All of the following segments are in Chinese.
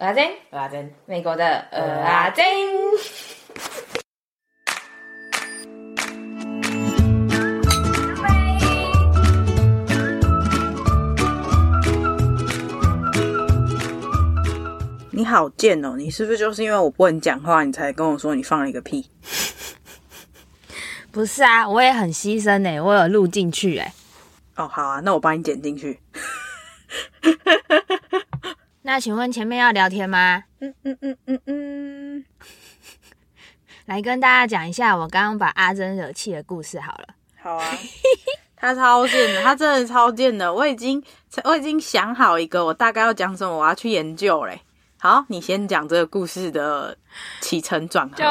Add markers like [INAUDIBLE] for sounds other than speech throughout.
阿珍，阿珍，美国的呃阿珍。你好贱哦！你是不是就是因为我不能讲话，你才跟我说你放了一个屁？[LAUGHS] 不是啊，我也很牺牲哎，我有录进去哎。哦，好啊，那我帮你剪进去。那请问前面要聊天吗？嗯嗯嗯嗯嗯。[LAUGHS] 来跟大家讲一下我刚刚把阿珍惹气的故事好了。好啊。[LAUGHS] 他超贱的，他真的超贱的。我已经我已经想好一个，我大概要讲什么，我要去研究嘞。好，你先讲这个故事的起承转合。就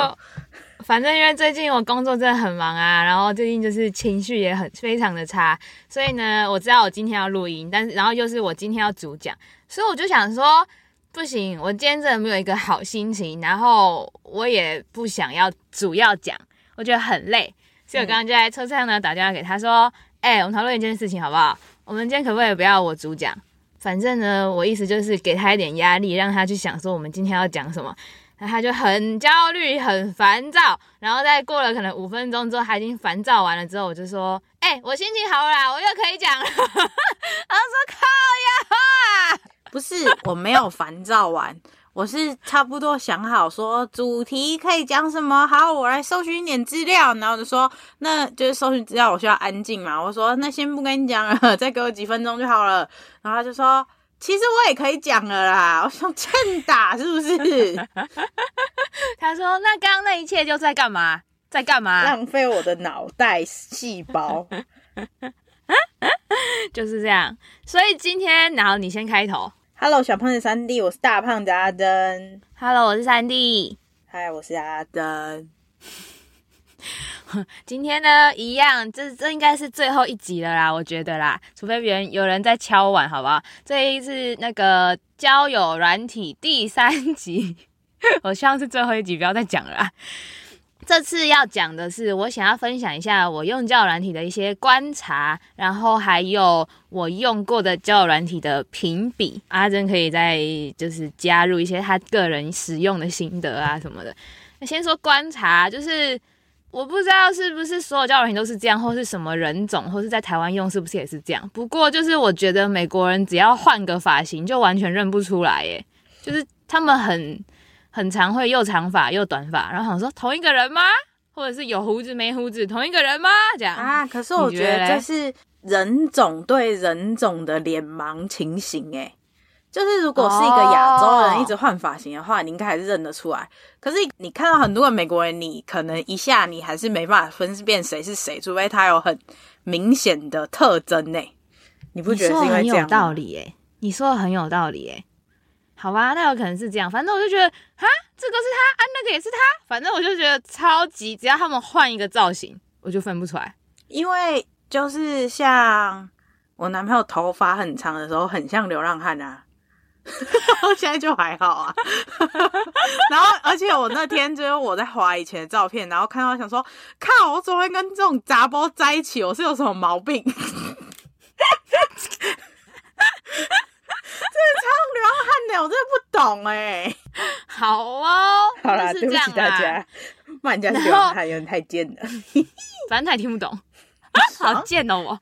反正因为最近我工作真的很忙啊，然后最近就是情绪也很非常的差，所以呢，我知道我今天要录音，但是然后又是我今天要主讲，所以我就想说，不行，我今天真的没有一个好心情，然后我也不想要主要讲，我觉得很累，所以我刚刚就在车上呢打电话给他说，哎、我们讨论一件事情好不好？我们今天可不可以不要我主讲？反正呢，我意思就是给他一点压力，让他去想说我们今天要讲什么，然后他就很焦虑、很烦躁，然后再过了可能五分钟之后，他已经烦躁完了之后，我就说：“哎、我心情好了啦，我又可以讲了。”然后说：“靠呀，不是，我没有烦躁完。”我是差不多想好说主题可以讲什么，好，我来搜寻一点资料，然后就说那就是搜寻资料，我需要安静嘛。我说那先不跟你讲了，[LAUGHS] 再给我几分钟就好了。然后他就说其实我也可以讲了啦，[LAUGHS] 我想欠打是不是？[LAUGHS] 他说那刚刚那一切就在干嘛？在干嘛？浪费我的脑袋细胞，[LAUGHS] 就是这样。所以今天，然后你先开头。Hello，小胖子三弟，我是大胖子阿登。Hello，我是三弟。嗨，我是阿登。[LAUGHS] 今天呢，一样，这这应该是最后一集了啦，我觉得啦，除非别人有人在敲碗，好不好？这一次那个交友软体第三集，[LAUGHS] 我希望是最后一集，不要再讲了啦。这次要讲的是，我想要分享一下我用交友软体的一些观察，然后还有我用过的交友软体的评比。阿珍可以再就是加入一些他个人使用的心得啊什么的。那先说观察，就是我不知道是不是所有交友软体都是这样，或是什么人种，或是在台湾用是不是也是这样。不过就是我觉得美国人只要换个发型，就完全认不出来耶，就是他们很。很常会又长发又短发，然后想说同一个人吗？或者是有胡子没胡子同一个人吗？这样啊？可是我觉得这是人种对人种的脸盲情形诶，就是如果是一个亚洲人一直换发型的话，你应该还是认得出来。可是你看到很多个美国人，你可能一下你还是没办法分辨谁是谁，除非他有很明显的特征诶。你不觉得是因为这样道理诶，你说的很有道理诶。好吧，那有可能是这样。反正我就觉得，哈，这个是他啊，那个也是他。反正我就觉得超级，只要他们换一个造型，我就分不出来。因为就是像我男朋友头发很长的时候，很像流浪汉啊。[LAUGHS] 现在就还好啊。[LAUGHS] 然后，而且我那天就是我在滑以前的照片，然后看到想说，靠，我怎么会跟这种杂包在一起？我是有什么毛病？[LAUGHS] 这超流浪汉的，我真的不懂哎。好哦，好啦，对不起大家，骂人家是流浪汉有点太贱了。反正他也听不懂，好贱哦我。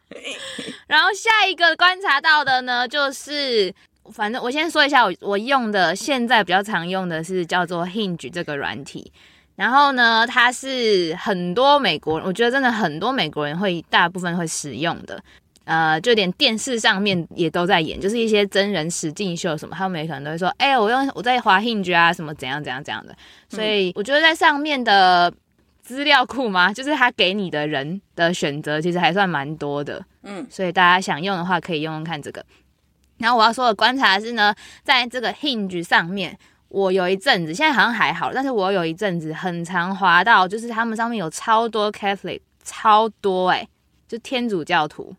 然后下一个观察到的呢，就是反正我先说一下，我我用的现在比较常用的是叫做 Hinge 这个软体。然后呢，它是很多美国人，我觉得真的很多美国人会大部分会使用的。呃，就连电视上面也都在演，就是一些真人实境秀什么，他们也可能都会说，哎、欸，我用我在滑 Hinge 啊，什么怎样怎样怎样的。所以我觉得在上面的资料库嘛，就是他给你的人的选择，其实还算蛮多的。嗯，所以大家想用的话，可以用用看这个。然后我要说的观察是呢，在这个 Hinge 上面，我有一阵子，现在好像还好，但是我有一阵子很常滑到，就是他们上面有超多 Catholic，超多哎、欸，就天主教徒。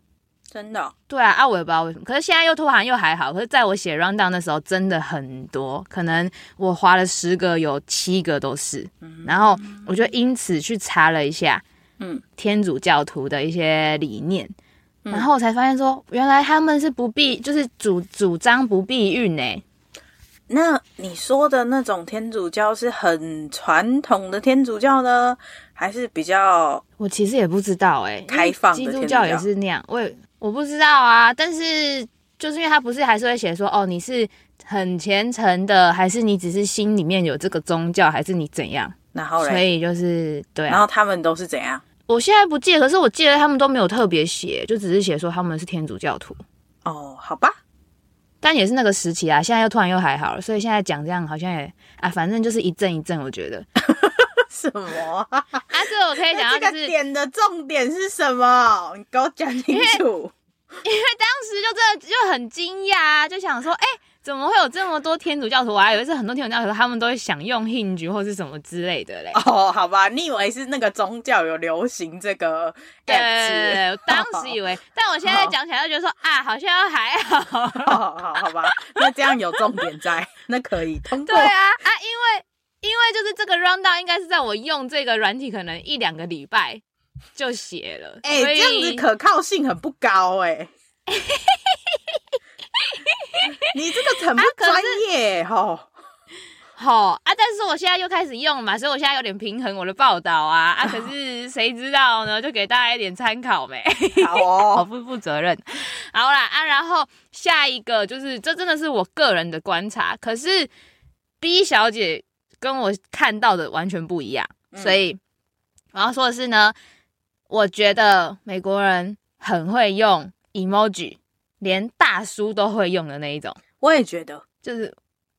真的、哦，对啊，啊，我也不知道为什么。可是现在又突然又还好。可是在我写 rundown 的时候，真的很多，可能我滑了十个，有七个都是。嗯、然后我就因此去查了一下，嗯，天主教徒的一些理念，嗯、然后我才发现说，原来他们是不避，就是主主张不避孕呢。那你说的那种天主教是很传统的天主教呢，还是比较？我其实也不知道哎、欸，开放的基督教也是那样，我也我不知道啊。但是就是因为他不是还是会写说哦，你是很虔诚的，还是你只是心里面有这个宗教，还是你怎样？然后，所以就是对、啊，然后他们都是怎样？我现在不记得，可是我记得他们都没有特别写，就只是写说他们是天主教徒。哦，好吧。但也是那个时期啊，现在又突然又还好了，所以现在讲这样好像也啊，反正就是一阵一阵，我觉得。[LAUGHS] 什么啊？[LAUGHS] 啊，这个我可以讲到，就是点的重点是什么？你给我讲清楚。因为当时就真的就很惊讶，就想说，哎、欸。怎么会有这么多天主教徒？我还以为是很多天主教徒，他们都会想用 Hinge 或是什么之类的嘞。哦，好吧，你以为是那个宗教有流行这个？对，我当时以为，[LAUGHS] 但我现在讲起来就觉得说啊，好像还好。好好好吧，那这样有重点在，那可以通过。对啊啊，因为因为就是这个 rundown 应该是在我用这个软体可能一两个礼拜就写了，哎、欸，这样子可靠性很不高哎、欸。[LAUGHS] [LAUGHS] 你这个很不专业哈，好 [LAUGHS] 啊，但是我现在又开始用嘛，所以我现在有点平衡我的报道啊啊，[LAUGHS] 可是谁知道呢？就给大家一点参考没？好哦，好不负责任。好啦啊，然后下一个就是，这真的是我个人的观察，可是 B 小姐跟我看到的完全不一样，所以我要说的是呢，我觉得美国人很会用 emoji。连大叔都会用的那一种，我也觉得，就是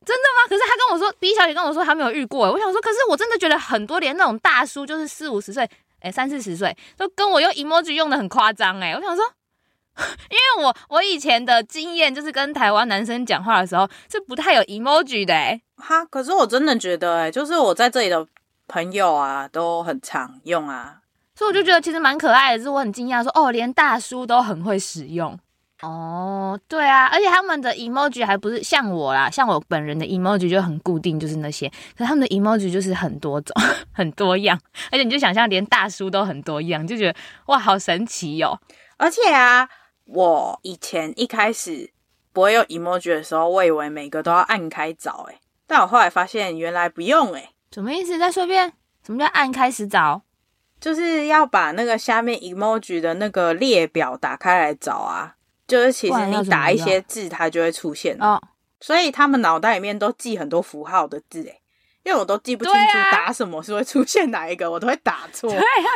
真的吗？可是他跟我说，B 小姐跟我说她没有遇过。我想说，可是我真的觉得很多连那种大叔，就是四五十岁，哎，三四十岁，都跟我用 emoji 用的很夸张。哎，我想说，[LAUGHS] 因为我我以前的经验就是跟台湾男生讲话的时候是不太有 emoji 的。哎，哈，可是我真的觉得，哎，就是我在这里的朋友啊，都很常用啊，所以我就觉得其实蛮可爱的。就是我很惊讶说，哦，连大叔都很会使用。哦，对啊，而且他们的 emoji 还不是像我啦，像我本人的 emoji 就很固定，就是那些。可是他们的 emoji 就是很多种，[LAUGHS] 很多样，而且你就想象连大叔都很多样，就觉得哇，好神奇哦。而且啊，我以前一开始不会用 emoji 的时候，我以为每个都要按开找，诶，但我后来发现原来不用，诶，什么意思？再说一遍，什么叫按开始找？就是要把那个下面 emoji 的那个列表打开来找啊。就是其实你打一些字，它就会出现哦。所以他们脑袋里面都记很多符号的字，哎，因为我都记不清楚打什么是会出现哪一个，我都会打错。[LAUGHS] 对啊，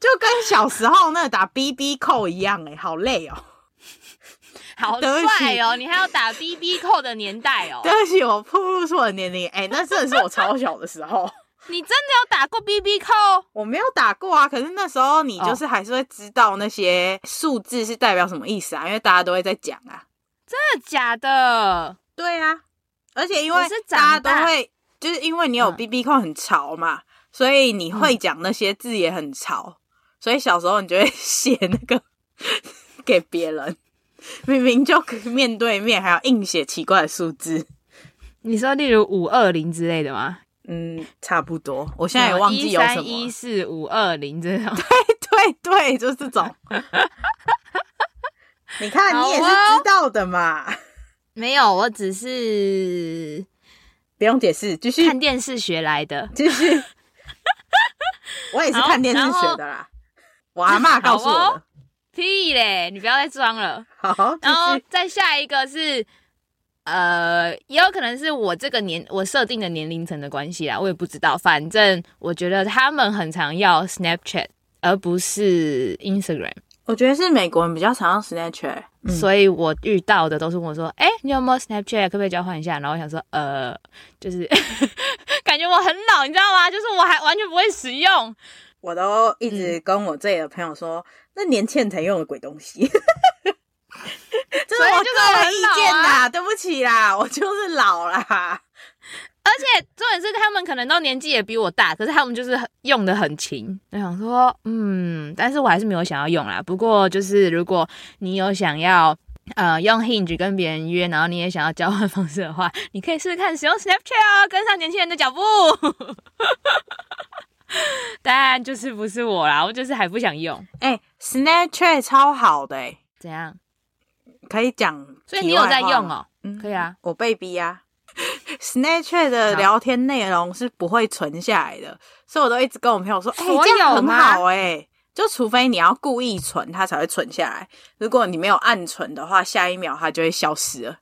就跟小时候那个打 BB 扣一样，哎，好累哦。[LAUGHS] 好帅哦，你还要打 BB 扣的年代哦。对不起，我暴露出了年龄，诶，那真的是我超小的时候。你真的有打过 BB 扣？我没有打过啊，可是那时候你就是还是会知道那些数字是代表什么意思啊，因为大家都会在讲啊。真的假的？对啊，而且因为大家都会，就是因为你有 BB 扣很潮嘛，嗯、所以你会讲那些字也很潮，所以小时候你就会写那个 [LAUGHS] 给别人，明明就可以面对面，还要硬写奇怪的数字。你说例如五二零之类的吗？嗯，差不多。我现在也忘记有什么。一四五二零这种。[LAUGHS] 对对对，就是这种。[LAUGHS] 你看，你也是知道的嘛。没有，我只是不用解释，继续看电视学来的。继续。[LAUGHS] 我也是看电视学的啦。我阿嬷告诉我的。屁嘞！你不要再装了。好，然后再下一个是。呃，也有可能是我这个年我设定的年龄层的关系啦，我也不知道。反正我觉得他们很常要 Snapchat，而不是 Instagram。我觉得是美国人比较常用 Snapchat，嗯，所以我遇到的都是问我说：“哎，欸，你有没有 Snapchat？可不可以交换一下？”然后我想说：“呃，就是 [LAUGHS] 感觉我很老，你知道吗？就是我还完全不会使用。”我都一直跟我这里的朋友说：“嗯，那年轻人才用的鬼东西。” [LAUGHS] [LAUGHS] 这是我个人意见呐，啊、对不起啦，我就是老啦。而且重点是他们可能都年纪也比我大，可是他们就是用的很勤。我想说，嗯，但是我还是没有想要用啦。不过就是如果你有想要呃用 Hinge 跟别人约，然后你也想要交换方式的话，你可以试试看使用 Snapchat 哦，跟上年轻人的脚步。[LAUGHS] 但就是不是我啦，我就是还不想用。哎、欸、，Snapchat 超好的哎、欸，怎样？可以讲，所以你有在用哦？嗯，可以啊，我被逼啊。[LAUGHS] Snapchat 的聊天内容是不会存下来的，所以我都一直跟我朋友说，哎、这样很好哎、欸，就除非你要故意存，它才会存下来。如果你没有按存的话，下一秒它就会消失了。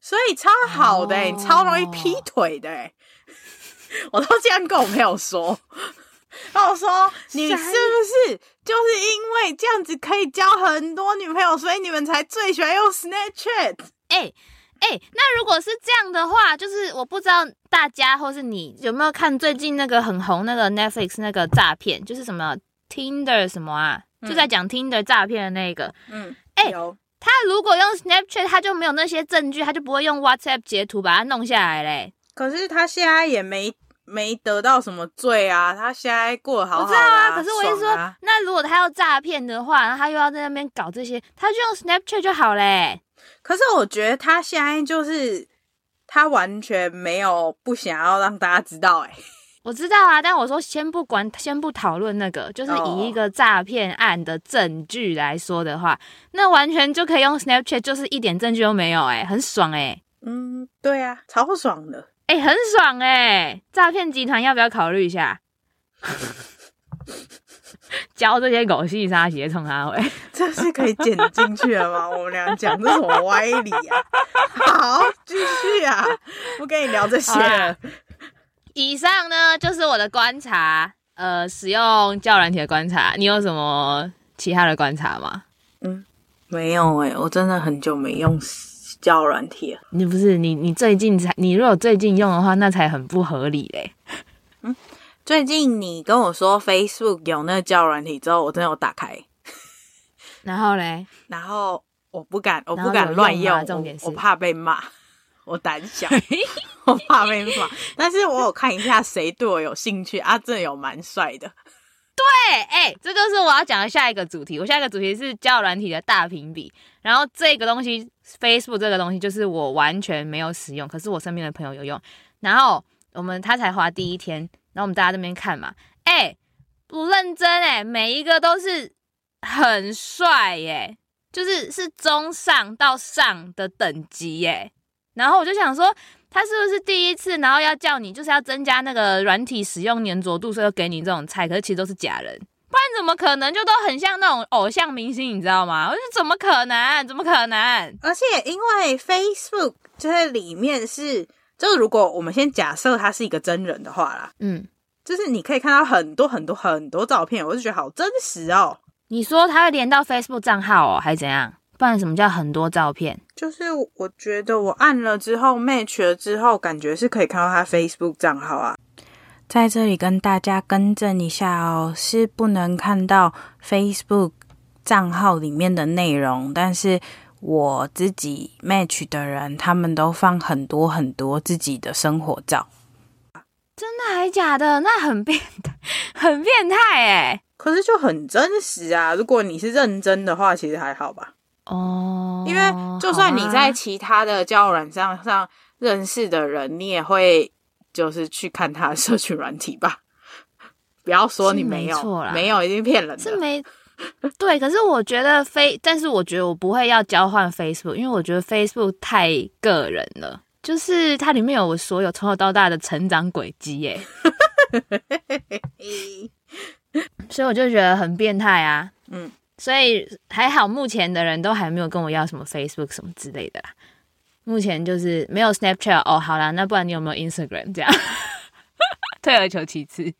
所以超好的、欸，oh. 超容易劈腿的、欸，[LAUGHS] 我都这样跟我朋友说。然后我说，你是不是就是因为这样子可以交很多女朋友，所以你们才最喜欢用 Snapchat？哎、欸。哎、欸，那如果是这样的话，就是我不知道大家或是你有没有看最近那个很红那个 Netflix 那个诈骗，就是什么 Tinder 什么啊，嗯、就在讲 Tinder 诈骗的那个。嗯，哎、他如果用 Snapchat，他就没有那些证据，他就不会用 WhatsApp 截图把它弄下来嘞。可是他现在也没没得到什么罪啊，他现在过得好好、啊。我知道啊，可是我意思说，啊、那如果他要诈骗的话，然后他又要在那边搞这些，他就用 Snapchat 就好嘞。可是我觉得他现在就是他完全没有不想要让大家知道哎、欸，我知道啊，但我说先不管，先不讨论那个，就是以一个诈骗案的证据来说的话，oh. 那完全就可以用 Snapchat，就是一点证据都没有哎、欸，很爽哎、欸，嗯，对啊，超爽的，哎、欸，很爽哎、欸，诈骗集团要不要考虑一下？[LAUGHS] 教这些狗戏沙鞋冲他喂，[LAUGHS] 这是可以剪进去了吗？我们俩讲这什么歪理啊？[LAUGHS] 好，继续啊！不跟你聊这些了。以上呢就是我的观察，呃，使用交友软体的观察。你有什么其他的观察吗？嗯，没有哎、欸，我真的很久没用交友软体了。你不是你，你最近才，你如果最近用的话，那才很不合理嘞。嗯。最近你跟我说 Facebook 有那个交友软体之后，我真的有打开。然后嘞，然后我不敢，我不敢乱用，重点是我，我怕被骂，[LAUGHS] 我胆小，[LAUGHS] 我怕被骂。但是我有看一下谁对我有兴趣啊，真的有蛮帅的。对，哎、欸，这就是我要讲的下一个主题。我下一个主题是交友软体的大评比。然后这个东西，Facebook 这个东西，就是我完全没有使用，可是我身边的朋友有用。然后我们他才滑第一天。然后我们大家这边看嘛，哎、不认真哎、每一个都是很帅耶、就是是中上到上的等级耶、然后我就想说，他是不是第一次，然后要叫你就是要增加那个软体使用粘着度，所以要给你这种菜，可是其实都是假人，不然怎么可能就都很像那种偶像明星，你知道吗？[LAUGHS] 我说怎么可能？怎么可能？而且因为 Facebook 就是里面是。就是如果我们先假设他是一个真人的话啦，嗯，就是你可以看到很多很多很多照片，我就觉得好真实哦。你说他会连到 Facebook 账号哦，还是怎样？不然什么叫很多照片？就是我觉得我按了之后 match 了之后，感觉是可以看到他 Facebook 账号啊。在这里跟大家更正一下哦，是不能看到 Facebook 账号里面的内容，但是。我自己 match 的人，他们都放很多很多自己的生活照，真的还假的？那很变态，[LAUGHS] 很变态哎！可是就很真实啊！如果你是认真的话，其实还好吧？哦，因为就算你在其他的交友软件上认识的人，你也会就是去看他的社群软体吧？[LAUGHS] 不要说你没有，没，没有，一定骗人的，是没。对，可是我觉得非，但是我觉得我不会要交换 Facebook，因为我觉得 Facebook 太个人了，就是它里面有我所有从小到大的成长轨迹耶，[LAUGHS] 所以我就觉得很变态啊。嗯，所以还好，目前的人都还没有跟我要什么 Facebook 什么之类的啦。目前就是没有 Snapchat 哦，好啦，那不然你有没有 Instagram 这样？[LAUGHS] 退而求其次。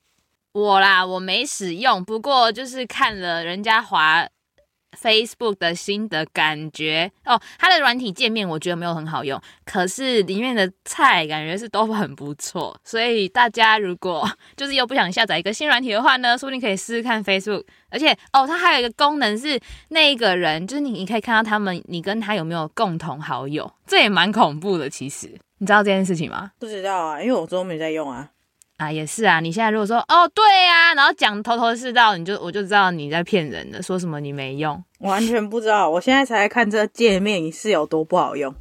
我啦，我没使用，不过就是看了人家滑 Facebook 的新的感觉哦，它的软体界面我觉得没有很好用，可是里面的菜感觉是都很不错，所以大家如果就是又不想下载一个新软体的话呢，说不定可以试试看 Facebook，而且哦，它还有一个功能是那一个人，就是你你可以看到他们，你跟他有没有共同好友，这也蛮恐怖的。其实你知道这件事情吗？不知道啊，因为我都没在用啊。啊，也是啊！你现在如果说哦，对呀、啊，然后讲头头是道，你就我就知道你在骗人的，说什么你没用，完全不知道。我现在才看这个界面是有多不好用，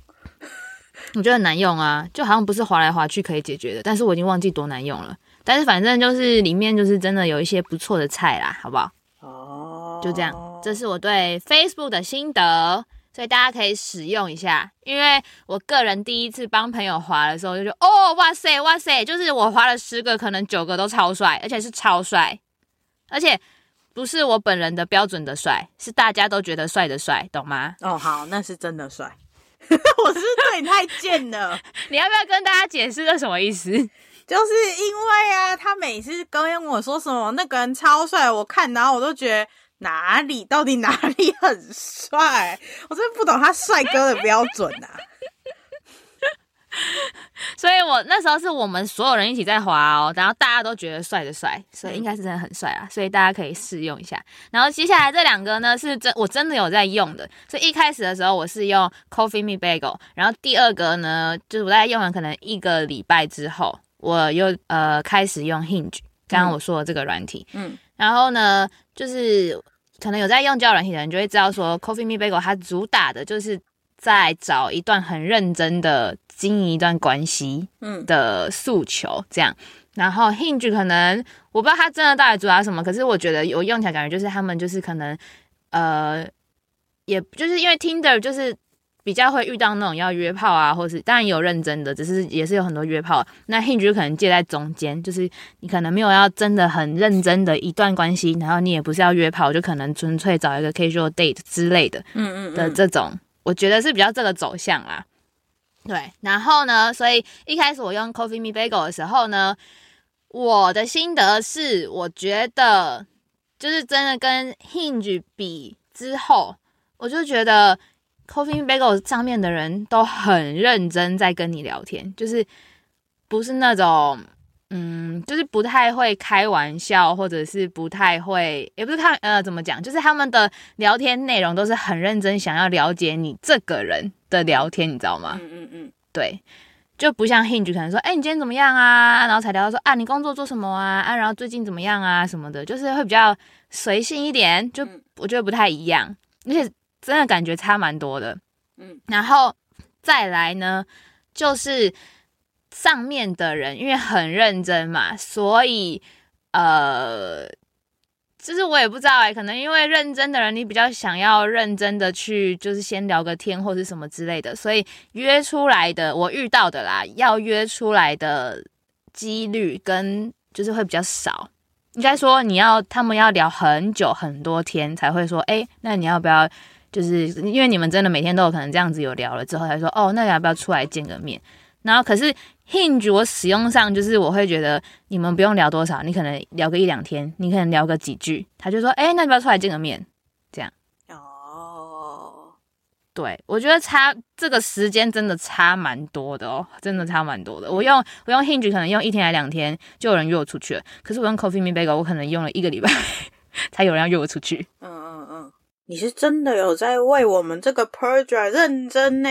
[LAUGHS] 我觉得很难用啊，就好像不是划来划去可以解决的。但是我已经忘记多难用了。但是反正就是里面就是真的有一些不错的菜啦，好不好？哦，就这样，这是我对 Facebook 的心得。所以大家可以使用一下。因为我个人第一次帮朋友滑的时候，就觉得哦，哇塞，哇塞，就是我滑了十个，可能九个都超帅，而且是超帅，而且不是我本人的标准的帅，是大家都觉得帅的帅，懂吗？哦，好，那是真的帅。[LAUGHS] 我是对你太贱了，[LAUGHS] 你要不要跟大家解释这什么意思？[LAUGHS] 就是因为啊，他每次跟我说什么那个人超帅，我看然后我都觉得哪里？到底哪里很帅，[LAUGHS] 我真的不懂他帅哥的标准啊。[LAUGHS] 所以我那时候是我们所有人一起在滑哦，然后大家都觉得帅的帅，所以应该是真的很帅啊，所以大家可以试用一下。然后接下来这两个呢是真我真的有在用的，所以一开始的时候我是用 Coffee Me Bagel，然后第二个呢就是我在用了可能一个礼拜之后，我又呃开始用 Hinge，刚刚我说的这个软体，嗯，然后呢就是可能有在用交友软体的人就会知道说 Coffee Me Bagel 它主打的就是。在找一段很认真的经营一段关系，嗯的诉求这样，然后 Hinge 可能我不知道它真的到底主打什么，可是我觉得我用起来感觉就是他们就是可能呃，也就是因为 Tinder 就是比较会遇到那种要约炮啊，或是当然有认真的，只是也是有很多约炮，那 Hinge 可能介在中间，就是你可能没有要真的很认真的一段关系，然后你也不是要约炮，就可能纯粹找一个 casual date 之类的，嗯嗯的这种。我觉得是比较这个走向啦，对，然后呢，所以一开始我用 Coffee Me Bagel 的时候呢，我的心得是，我觉得就是真的跟 Hinge 比之后，我就觉得 Coffee Bagel 上面的人都很认真在跟你聊天，就是不是那种。嗯，就是不太会开玩笑，或者是不太会，也不是看呃怎么讲，就是他们的聊天内容都是很认真，想要了解你这个人的聊天，你知道吗？嗯嗯嗯，对，就不像 Hinge 可能说，哎、欸，你今天怎么样啊？然后才聊到说啊，你工作做什么啊？啊，然后最近怎么样啊？什么的，就是会比较随性一点，就我觉得不太一样，而且真的感觉差蛮多的。嗯，然后再来呢，就是。上面的人因为很认真嘛，所以呃，就是我也不知道哎、欸，可能因为认真的人，你比较想要认真的去，就是先聊个天或是什么之类的，所以约出来的我遇到的啦，要约出来的几率跟就是会比较少。应该说你要他们要聊很久很多天才会说，哎、欸，那你要不要？就是因为你们真的每天都有可能这样子有聊了之后才说，哦，那你要不要出来见个面？然后可是 Hinge 我使用上就是我会觉得你们不用聊多少，你可能聊个一两天，你可能聊个几句，他就说，哎，那你不要出来见个面，这样。哦，对，我觉得差这个时间真的差蛮多的哦，真的差蛮多的。我用我用 Hinge 可能用一天还两天就有人约我出去了，可是我用 Coffee Me Bagel 我可能用了一个礼拜 [LAUGHS] 才有人要约我出去。嗯，你是真的有在为我们这个 project 认真呢？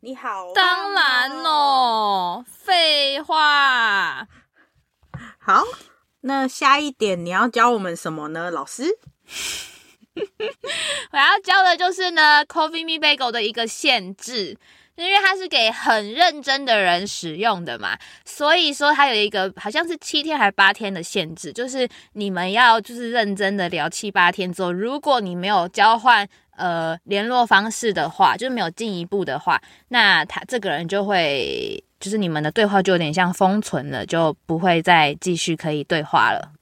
你好、哦，当然哦，废话。好，那下一点你要教我们什么呢，老师？[LAUGHS] 我要教的就是呢，Coffee Me Bagel 的一个限制。因为它是给很认真的人使用的嘛，所以说它有一个好像是七天还是八天的限制，就是你们要就是认真的聊七八天之后，如果你没有交换呃联络方式的话，就是没有进一步的话，那他这个人就会就是你们的对话就有点像封存了，就不会再继续可以对话了，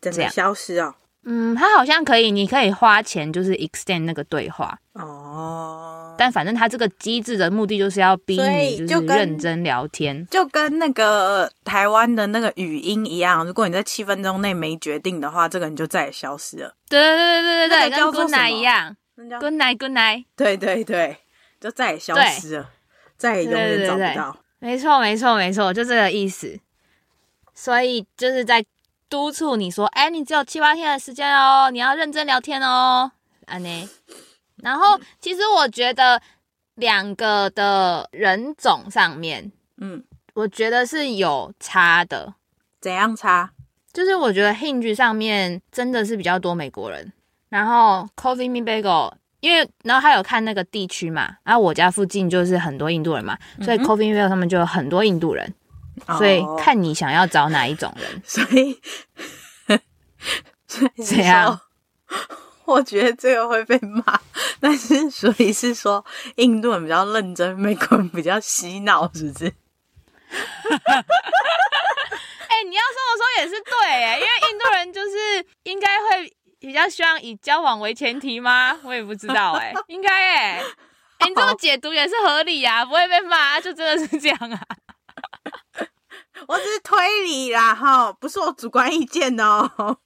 真的消失哦。嗯，它好像可以，你可以花钱就是 extend 那个对话哦。但反正它这个机制的目的就是要逼你就是认真聊天，就跟，那个台湾的那个语音一样。如果你在七分钟内没决定的话，这个人就再也消失了。对对对对对对，跟 good night 一样，good night good night。对对对，就再也消失了，再也永远找不到。没错没错没错，就这个意思。所以就是在。督促你说，哎，你只有七八天的时间哦，你要认真聊天哦，安妮。然后，其实我觉得两个的人种上面，嗯，我觉得是有差的。怎样差？就是我觉得 Hinge 上面真的是比较多美国人，然后 Coffee Me Bagel，因为然后他有看那个地区嘛，然后我家附近就是很多印度人嘛，所以 Coffee Me Bagel 上面就有很多印度人。所以看你想要找哪一种人，[LAUGHS] 所以，所以这样，我觉得这个会被骂，但是所以是说印度人比较认真，美国人比较洗脑，是不是？[LAUGHS] 哎、欸，你要这么说也是对哎，因为印度人就是应该会比较希望以交往为前提吗？我也不知道哎，[LAUGHS] 应该哎，哎，你这么解读也是合理啊，不会被骂，就真的是这样啊。推理啦，哈，不是我主观意见哦。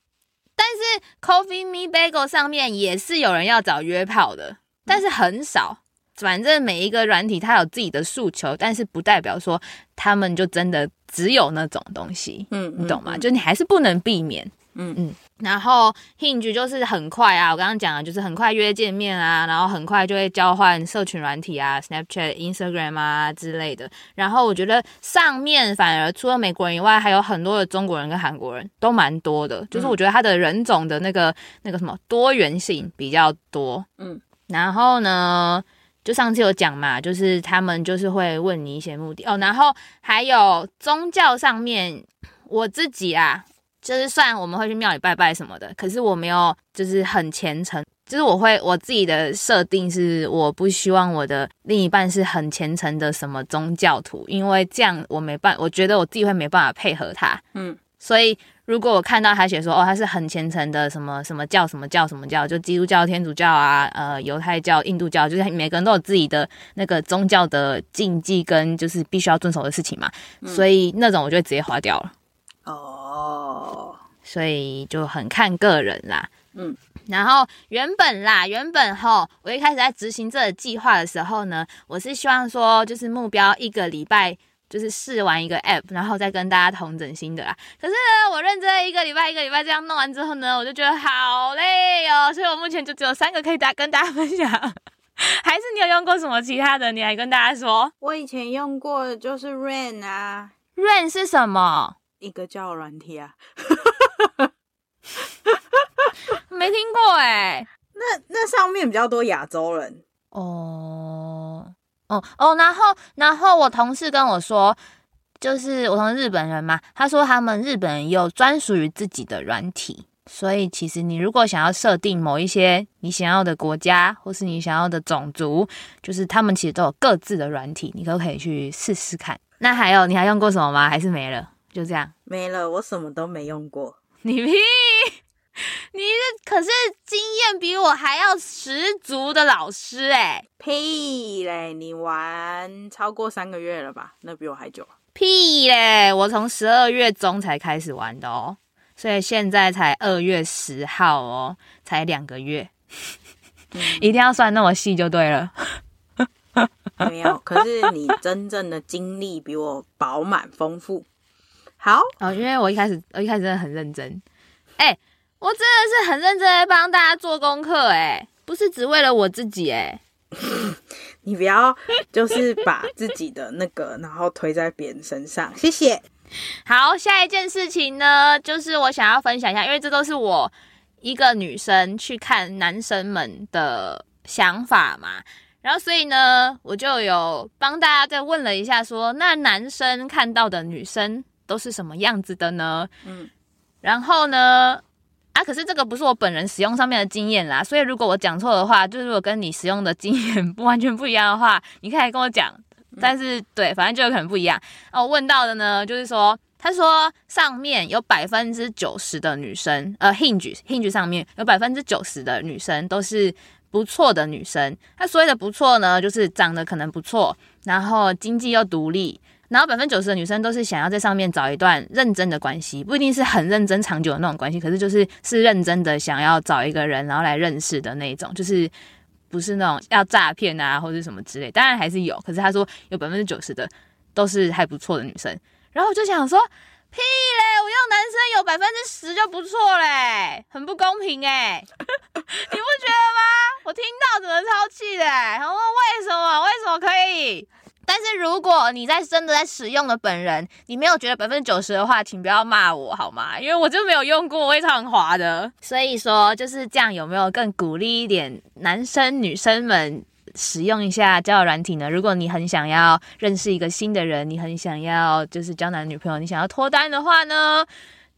但是 Coffee Me Bagel 上面也是有人要找约炮的，但是很少。反正每一个软体它有自己的诉求，但是不代表说他们就真的只有那种东西。嗯，你懂吗？嗯、就你还是不能避免。嗯嗯。然后 Hinge 就是很快啊，我刚刚讲的就是很快约见面啊，然后很快就会交换社群软体啊，Snapchat、Instagram 啊之类的。然后我觉得上面反而除了美国人以外，还有很多的中国人跟韩国人都蛮多的。就是我觉得他的人种的那个那个什么多元性比较多。嗯。然后呢，就上次有讲嘛，就是他们就是会问你一些目的哦。然后还有宗教上面，我自己啊。就是算我们会去庙里拜拜什么的，可是我没有就是很虔诚，就是我会我自己的设定是我不希望我的另一半是很虔诚的什么宗教徒，因为这样我没办，我觉得我自己会没办法配合他。嗯，所以如果我看到他写说哦他是很虔诚的什么什么教什么教什么教，就基督教、天主教啊，呃犹太教、印度教，就是每个人都有自己的那个宗教的禁忌跟就是必须要遵守的事情嘛，嗯、所以那种我就直接划掉了。哦，所以就很看个人啦。嗯，然后原本啦，原本齁，我一开始在执行这个计划的时候呢，我是希望说，就是目标一个礼拜就是试完一个 app，然后再跟大家同整新的啦。可是呢，我认真一个礼拜一个礼拜这样弄完之后呢，我就觉得好累哦，所以我目前就只有三个可以大跟大家分享。[LAUGHS] 还是你有用过什么其他的？你来跟大家说。我以前用过的就是 Rain 啊，Rain 是什么？一个叫软体啊，[LAUGHS] 没听过哎、欸。那那上面比较多亚洲人哦哦哦，然后然后我同事跟我说，就是我同日本人嘛，他说他们日本人有专属于自己的软体，所以其实你如果想要设定某一些你想要的国家或是你想要的种族，就是他们其实都有各自的软体，你都可以去试试看。那还有你还用过什么吗？还是没了？就这样没了，我什么都没用过。你屁！你是可是经验比我还要十足的老师哎、欸！屁嘞！你玩超过三个月了吧？那比我还久。屁嘞！我从十二月中才开始玩的哦，所以现在才二月十号哦，才两个月。嗯、一定要算那么细就对了。没有，可是你真正的经历比我饱满丰富。好哦，因为我一开始，我一开始真的很认真，哎、欸，我真的是很认真在帮大家做功课，哎，不是只为了我自己，哎，[LAUGHS] 你不要就是把自己的那个，然后推在别人身上，谢谢。好，下一件事情呢，就是我想要分享一下，因为这都是我一个女生去看男生们的想法嘛，然后所以呢，我就有帮大家再问了一下说，说那男生看到的女生。都是什么样子的呢？嗯，然后呢？啊，可是这个不是我本人使用上面的经验啦，所以如果我讲错的话，就是如果跟你使用的经验不完全不一样的话，你可以跟我讲。但是对，反正就有可能不一样。哦，我问到的呢，就是说，他说上面有百分之九十的女生，呃，Hinge Hinge 上面有百分之九十的女生都是不错的女生。他所谓的不错呢，就是长得可能不错，然后经济又独立。然后百分之九十的女生都是想要在上面找一段认真的关系，不一定是很认真长久的那种关系，可是就是是认真的想要找一个人，然后来认识的那种，就是不是那种要诈骗啊或者什么之类，当然还是有，可是他说有百分之九十的都是还不错的女生，然后我就想说屁嘞，我要男生有百分之十就不错嘞，很不公平哎，[LAUGHS] 你不觉得吗？我听到真的超气的，然后为什么？为什么可以？但是如果你在真的在使用的本人，你没有觉得百分之九十的话，请不要骂我好吗？因为我就没有用过，我会超很滑的。所以说就是这样，有没有更鼓励一点男生女生们使用一下交友软体呢？如果你很想要认识一个新的人，你很想要就是交男女朋友，你想要脱单的话呢，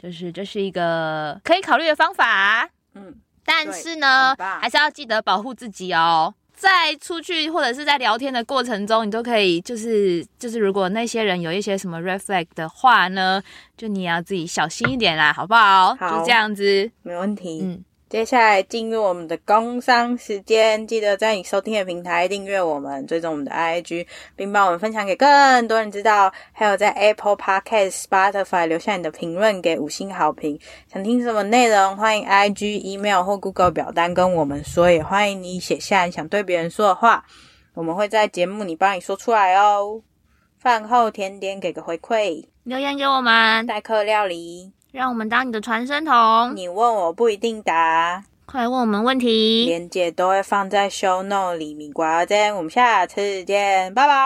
就是这是一个可以考虑的方法。嗯。但是呢，还是要记得保护自己哦。在出去或者是在聊天的过程中，你都可以就是就是，如果那些人有一些什么 flag 的话呢，就你要自己小心一点啦，好不好？好，就这样子，没问题。嗯。接下来进入我们的工商时间，记得在你收听的平台订阅我们，追踪我们的 IG，并帮我们分享给更多人知道。还有在 Apple Podcast、Spotify 留下你的评论，给五星好评。想听什么内容，欢迎 IG、email 或 Google 表单跟我们说，也欢迎你写下你想对别人说的话，我们会在节目里帮你说出来哦。饭后甜点给个回馈，留言给我们，代客料理。让我们当你的传声筒。你问我不一定答，快问我们问题。链接都会放在 show note 里面。挂针，我们下次见，拜拜。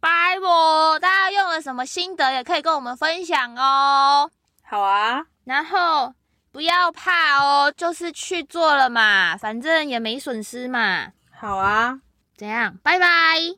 拜拜。大家用了什么心得，也可以跟我们分享哦。好啊，然后不要怕哦，就是去做了嘛，反正也没损失嘛。好啊，怎样？拜拜。